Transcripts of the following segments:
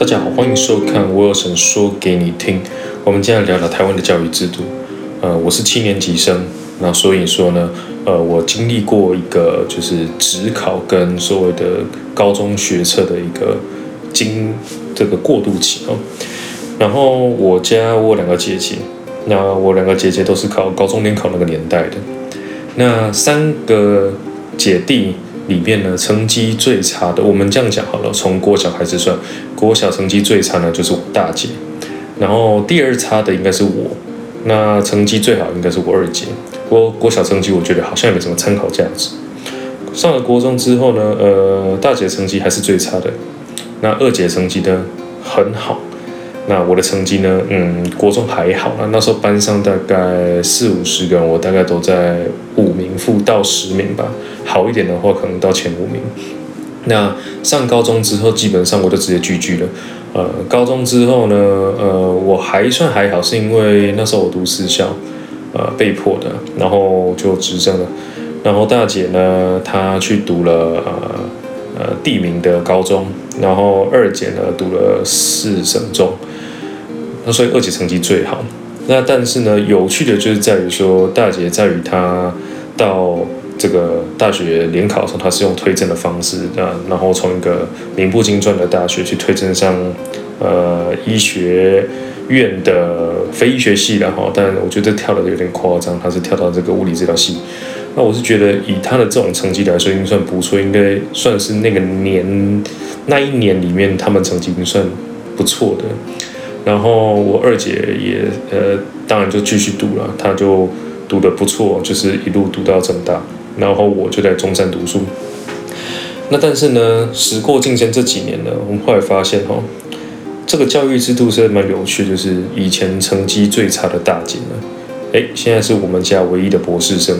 大家好，欢迎收看我有神说给你听。我们今天聊聊台湾的教育制度。呃，我是七年级生，那所以说呢，呃，我经历过一个就是职考跟所谓的高中学测的一个经这个过渡期哦。然后我家我两个姐姐，那我两个姐姐都是考高中联考那个年代的。那三个姐弟。里面呢，成绩最差的，我们这样讲好了，从国小开始算，国小成绩最差呢就是我大姐，然后第二差的应该是我，那成绩最好应该是我二姐。国国小成绩我觉得好像也没什么参考价值。上了国中之后呢，呃，大姐成绩还是最差的，那二姐成绩呢很好。那我的成绩呢？嗯，国中还好啦。那时候班上大概四五十个人，我大概都在五负到十名吧。好一点的话，可能到前五名。那上高中之后，基本上我就直接拒拒了。呃，高中之后呢，呃，我还算还好，是因为那时候我读私校，呃，被迫的，然后就直升了。然后大姐呢，她去读了呃呃地名的高中，然后二姐呢读了四省中。那所以二姐成绩最好，那但是呢，有趣的就是在于说，大姐在于她到这个大学联考的时候，她是用推荐的方式啊，然后从一个名不经传的大学去推荐上呃医学院的非医学系的哈，但我觉得跳的有点夸张，她是跳到这个物理治疗系。那我是觉得以她的这种成绩来说，已经算不错，应该算是那个年那一年里面他们成绩已经算不错的。然后我二姐也呃，当然就继续读了，她就读的不错，就是一路读到正大。然后我就在中山读书。那但是呢，时过境迁这几年呢，我们后来发现哈，这个教育制度是蛮有趣，就是以前成绩最差的大姐呢，哎，现在是我们家唯一的博士生。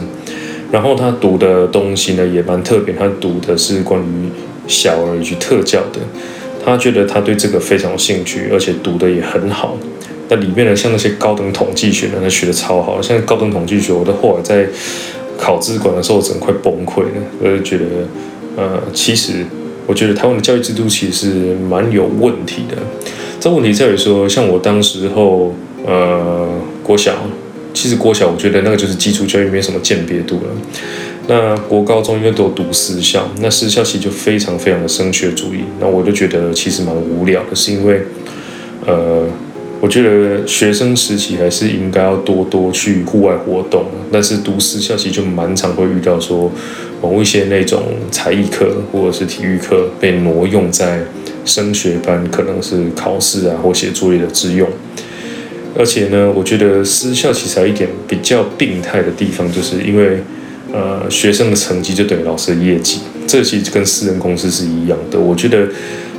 然后他读的东西呢也蛮特别，他读的是关于小儿以及特教的。他觉得他对这个非常有兴趣，而且读的也很好。那里面呢，像那些高等统计学呢，他学的超好。像高等统计学，我都后来在考资管的时候，我整快崩溃了。我就觉得，呃，其实我觉得台湾的教育制度其实蛮有问题的。这问题在于说，像我当时候，呃，国小，其实国小我觉得那个就是基础教育，没什么鉴别度了。那国高中因为都读私校，那私校其实就非常非常的升学主义，那我就觉得其实蛮无聊的，是因为，呃，我觉得学生时期还是应该要多多去户外活动，但是读私校其实就蛮常会遇到说某一些那种才艺课或者是体育课被挪用在升学班，可能是考试啊或写作业的之用，而且呢，我觉得私校其实有一点比较病态的地方，就是因为。呃，学生的成绩就等于老师的业绩，这其实跟私人公司是一样的。我觉得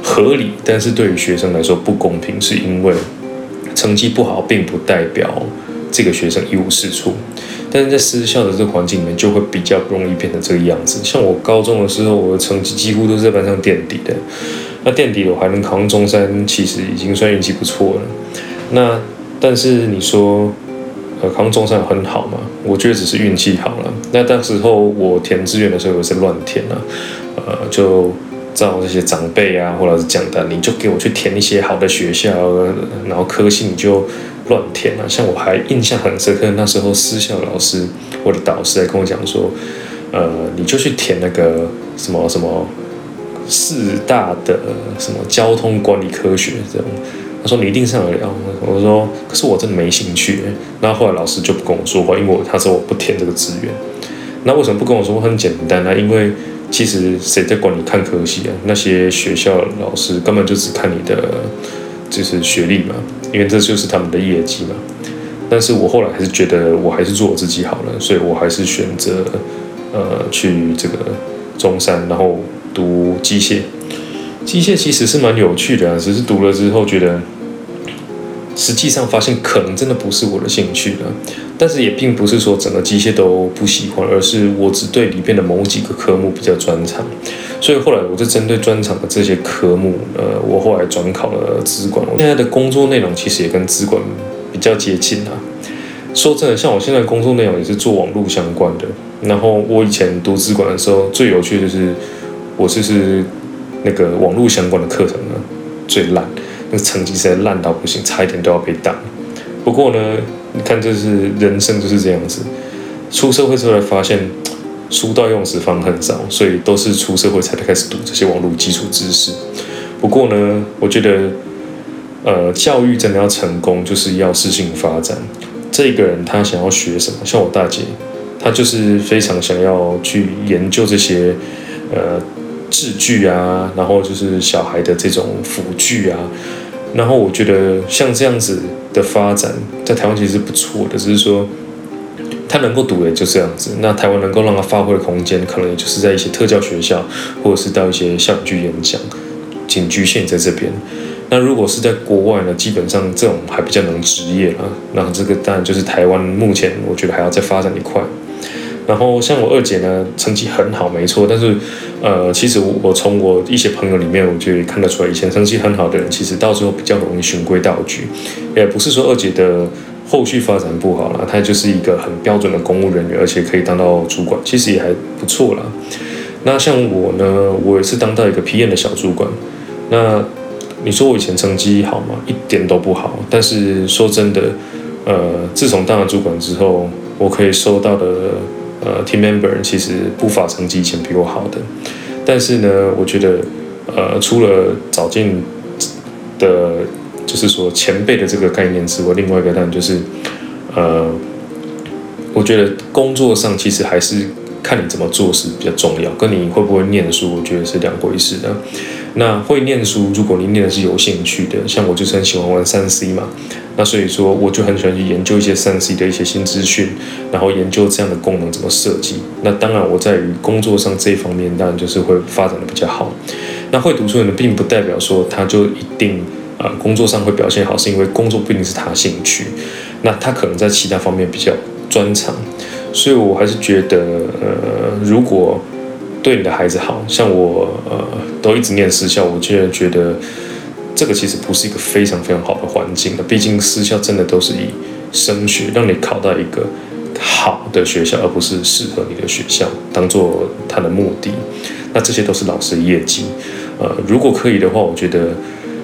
合理，但是对于学生来说不公平，是因为成绩不好并不代表这个学生一无是处。但是在私校的这个环境里面，就会比较不容易变成这个样子。像我高中的时候，我的成绩几乎都是在班上垫底的。那垫底我还能考上中山，其实已经算运气不错了。那但是你说。呃，考中山很好嘛？我觉得只是运气好了。那当时候我填志愿的时候也是乱填啊，呃，就照这些长辈啊，或者是讲的，你就给我去填一些好的学校，然后科系你就乱填了。像我还印象很深刻，那时候私校老师，我的导师来跟我讲说，呃，你就去填那个什么什么四大的什么交通管理科学这种。他说你一定上得了，我说可是我真的没兴趣。那后来老师就不跟我说话，因为我他说我不填这个志愿。那为什么不跟我说？很简单啊，因为其实谁在管你看科系啊？那些学校老师根本就只看你的就是学历嘛，因为这就是他们的业绩嘛。但是我后来还是觉得我还是做我自己好了，所以我还是选择呃去这个中山，然后读机械。机械其实是蛮有趣的，只是读了之后觉得，实际上发现可能真的不是我的兴趣了。但是也并不是说整个机械都不喜欢，而是我只对里边的某几个科目比较专长。所以后来我就针对专长的这些科目，呃，我后来转考了资管。我现在的工作内容其实也跟资管比较接近啊。说真的，像我现在工作内容也是做网络相关的。然后我以前读资管的时候，最有趣的就是我就是。那个网络相关的课程呢最烂，那成绩实在烂到不行，差一点都要被挡。不过呢，你看，这是人生就是这样子。出社会之后才发现，书到用时方恨少，所以都是出社会才开始读这些网络基础知识。不过呢，我觉得，呃，教育真的要成功，就是要适性发展。这个人他想要学什么？像我大姐，她就是非常想要去研究这些，呃，制剧啊，然后就是小孩的这种辅具啊。然后我觉得像这样子的发展，在台湾其实是不错的，只是说他能够读也就这样子。那台湾能够让他发挥的空间，可能也就是在一些特教学校，或者是到一些校园去演讲，仅局限在这边。那如果是在国外呢，基本上这种还比较能职业了。那这个当然就是台湾目前我觉得还要再发展一块。然后像我二姐呢，成绩很好，没错。但是，呃，其实我从我一些朋友里面，我就看得出来，以前成绩很好的人，其实到最后比较容易循规蹈矩。也不是说二姐的后续发展不好了，她就是一个很标准的公务人员，而且可以当到主管，其实也还不错啦。那像我呢，我也是当到一个 PM 的小主管。那你说我以前成绩好吗？一点都不好。但是说真的，呃，自从当了主管之后，我可以收到的。呃，team member 其实不乏成绩以前比我好的，但是呢，我觉得，呃，除了早进的，就是说前辈的这个概念之外，另外一个当然就是，呃，我觉得工作上其实还是看你怎么做是比较重要，跟你会不会念书，我觉得是两回事的。那会念书，如果你念的是有兴趣的，像我就是很喜欢玩三 C 嘛，那所以说我就很喜欢去研究一些三 C 的一些新资讯，然后研究这样的功能怎么设计。那当然我在于工作上这一方面，当然就是会发展的比较好。那会读书的人并不代表说他就一定啊工作上会表现好，是因为工作不一定是他兴趣，那他可能在其他方面比较专长。所以我还是觉得，呃，如果对你的孩子好像我呃都一直念私校，我竟然觉得这个其实不是一个非常非常好的环境的。毕竟私校真的都是以升学让你考到一个好的学校，而不是适合你的学校当做他的目的。那这些都是老师的业绩。呃，如果可以的话，我觉得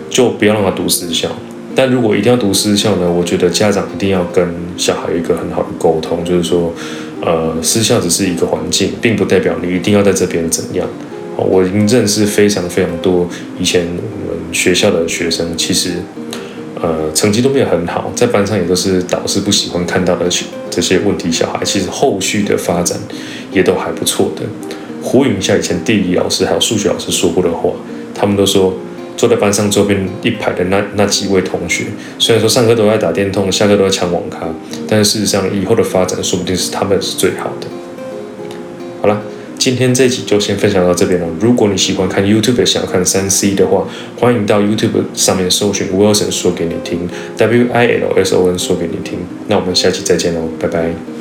就不要让他读私校。但如果一定要读私校呢，我觉得家长一定要跟小孩有一个很好的沟通，就是说。呃，私校只是一个环境，并不代表你一定要在这边怎样。我已经认识非常非常多以前我们学校的学生，其实呃成绩都没有很好，在班上也都是导师不喜欢看到的这些问题小孩。其实后续的发展也都还不错的。呼应一下以前地理老师还有数学老师说过的话，他们都说。坐在班上周边一排的那那几位同学，虽然说上课都在打电动，下课都在抢网咖，但是事实上以后的发展说不定是他们是最好的。好了，今天这一集就先分享到这边了。如果你喜欢看 YouTube，想要看三 C 的话，欢迎到 YouTube 上面搜寻 Wilson 说给你听，W I L S O N 说给你听。那我们下期再见喽，拜拜。